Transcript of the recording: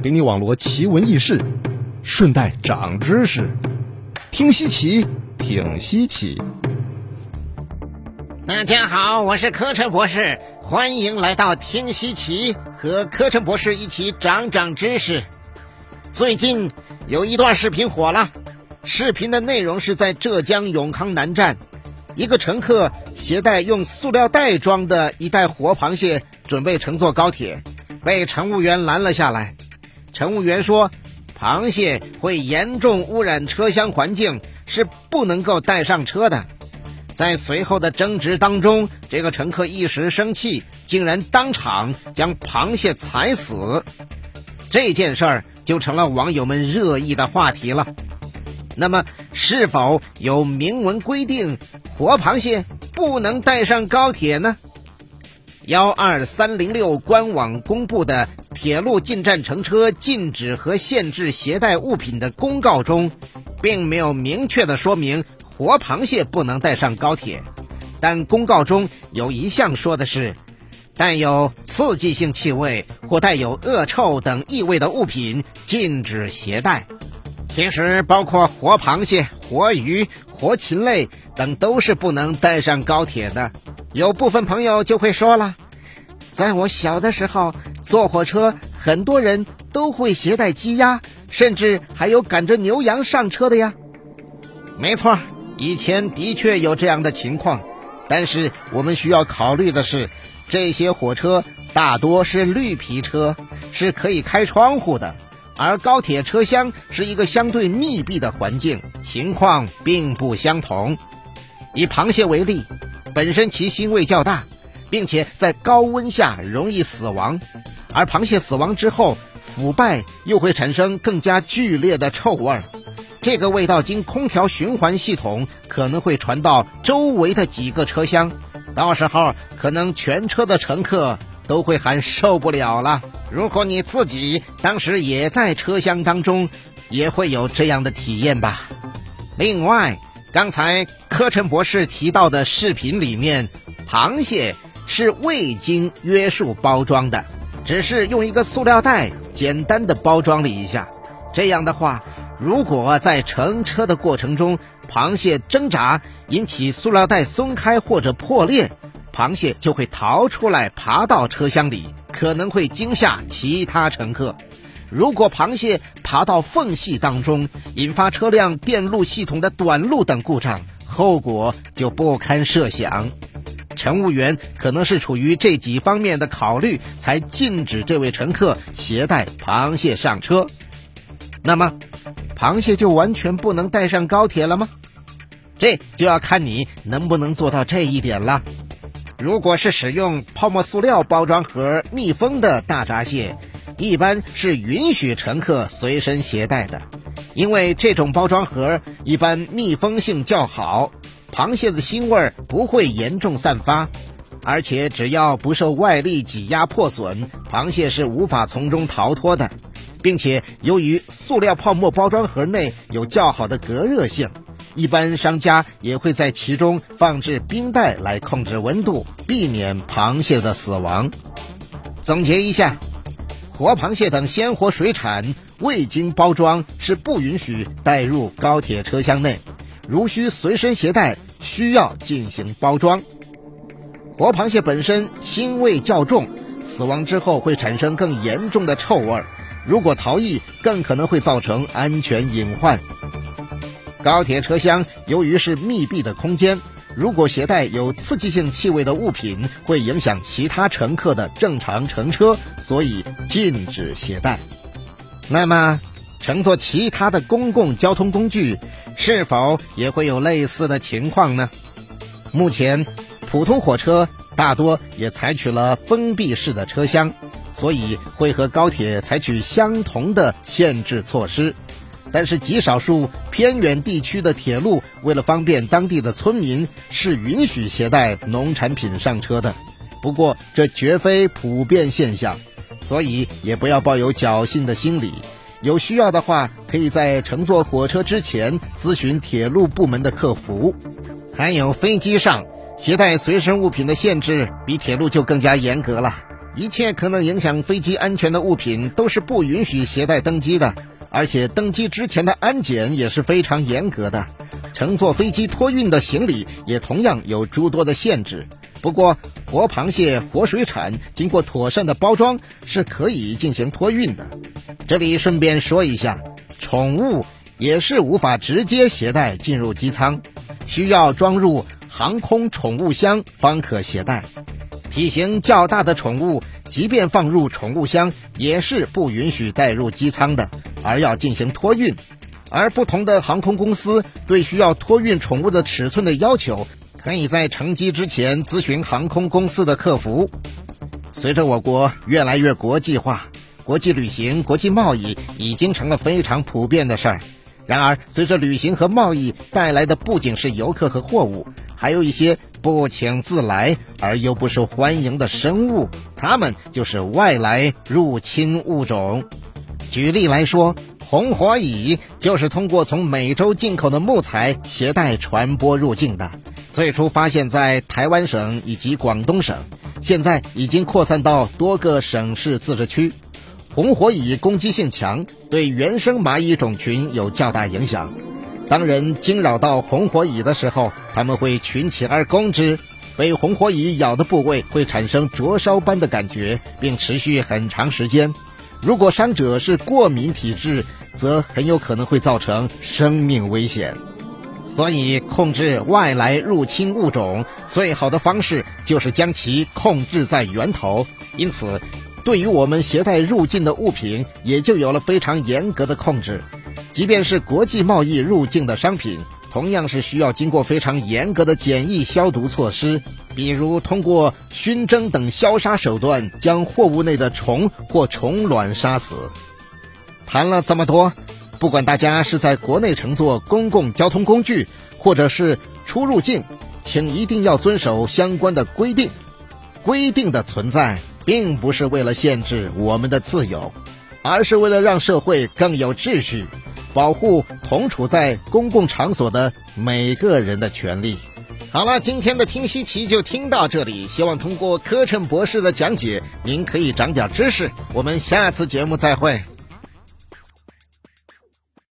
给你网罗奇闻异事，顺带长知识，听稀奇，挺稀奇。大家好，我是柯晨博士，欢迎来到听稀奇，和柯晨博士一起长长知识。最近有一段视频火了，视频的内容是在浙江永康南站，一个乘客携带用塑料袋装的一袋活螃蟹，准备乘坐高铁，被乘务员拦了下来。乘务员说，螃蟹会严重污染车厢环境，是不能够带上车的。在随后的争执当中，这个乘客一时生气，竟然当场将螃蟹踩死。这件事儿就成了网友们热议的话题了。那么，是否有明文规定活螃蟹不能带上高铁呢？幺二三零六官网公布的《铁路进站乘车禁止和限制携带物品的公告》中，并没有明确的说明。活螃蟹不能带上高铁，但公告中有一项说的是，带有刺激性气味或带有恶臭等异味的物品禁止携带。其实，包括活螃蟹、活鱼、活禽类等都是不能带上高铁的。有部分朋友就会说了，在我小的时候坐火车，很多人都会携带鸡鸭，甚至还有赶着牛羊上车的呀。没错。以前的确有这样的情况，但是我们需要考虑的是，这些火车大多是绿皮车，是可以开窗户的，而高铁车厢是一个相对密闭的环境，情况并不相同。以螃蟹为例，本身其腥味较大，并且在高温下容易死亡，而螃蟹死亡之后腐败又会产生更加剧烈的臭味儿。这个味道经空调循环系统可能会传到周围的几个车厢，到时候可能全车的乘客都会喊受不了了。如果你自己当时也在车厢当中，也会有这样的体验吧。另外，刚才柯晨博士提到的视频里面，螃蟹是未经约束包装的，只是用一个塑料袋简单的包装了一下，这样的话。如果在乘车的过程中，螃蟹挣扎引起塑料袋松开或者破裂，螃蟹就会逃出来，爬到车厢里，可能会惊吓其他乘客。如果螃蟹爬到缝隙当中，引发车辆电路系统的短路等故障，后果就不堪设想。乘务员可能是出于这几方面的考虑，才禁止这位乘客携带螃蟹上车。那么。螃蟹就完全不能带上高铁了吗？这就要看你能不能做到这一点了。如果是使用泡沫塑料包装盒密封的大闸蟹，一般是允许乘客随身携带的，因为这种包装盒一般密封性较好，螃蟹的腥味不会严重散发，而且只要不受外力挤压破损，螃蟹是无法从中逃脱的。并且由于塑料泡沫包装盒内有较好的隔热性，一般商家也会在其中放置冰袋来控制温度，避免螃蟹的死亡。总结一下，活螃蟹等鲜活水产未经包装是不允许带入高铁车厢内，如需随身携带，需要进行包装。活螃蟹本身腥味较重，死亡之后会产生更严重的臭味儿。如果逃逸，更可能会造成安全隐患。高铁车厢由于是密闭的空间，如果携带有刺激性气味的物品，会影响其他乘客的正常乘车，所以禁止携带。那么，乘坐其他的公共交通工具，是否也会有类似的情况呢？目前，普通火车大多也采取了封闭式的车厢。所以会和高铁采取相同的限制措施，但是极少数偏远地区的铁路为了方便当地的村民，是允许携带农产品上车的。不过这绝非普遍现象，所以也不要抱有侥幸的心理。有需要的话，可以在乘坐火车之前咨询铁路部门的客服。还有飞机上携带随身物品的限制，比铁路就更加严格了。一切可能影响飞机安全的物品都是不允许携带登机的，而且登机之前的安检也是非常严格的。乘坐飞机托运的行李也同样有诸多的限制。不过，活螃蟹、活水产经过妥善的包装是可以进行托运的。这里顺便说一下，宠物也是无法直接携带进入机舱，需要装入航空宠物箱方可携带。体型较大的宠物，即便放入宠物箱，也是不允许带入机舱的，而要进行托运。而不同的航空公司对需要托运宠物的尺寸的要求。可以在乘机之前咨询航空公司的客服。随着我国越来越国际化，国际旅行、国际贸易已经成了非常普遍的事儿。然而，随着旅行和贸易带来的不仅是游客和货物，还有一些不请自来而又不受欢迎的生物，它们就是外来入侵物种。举例来说，红火蚁就是通过从美洲进口的木材携带传播入境的。最初发现在台湾省以及广东省，现在已经扩散到多个省市自治区。红火蚁攻击性强，对原生蚂蚁种群有较大影响。当人惊扰到红火蚁的时候，它们会群起而攻之。被红火蚁咬的部位会产生灼烧般的感觉，并持续很长时间。如果伤者是过敏体质，则很有可能会造成生命危险。所以，控制外来入侵物种最好的方式就是将其控制在源头。因此，对于我们携带入境的物品，也就有了非常严格的控制。即便是国际贸易入境的商品，同样是需要经过非常严格的检疫消毒措施，比如通过熏蒸等消杀手段将货物内的虫或虫卵杀死。谈了这么多。不管大家是在国内乘坐公共交通工具，或者是出入境，请一定要遵守相关的规定。规定的存在，并不是为了限制我们的自由，而是为了让社会更有秩序，保护同处在公共场所的每个人的权利。好了，今天的听稀奇就听到这里。希望通过柯震博士的讲解，您可以长点知识。我们下次节目再会。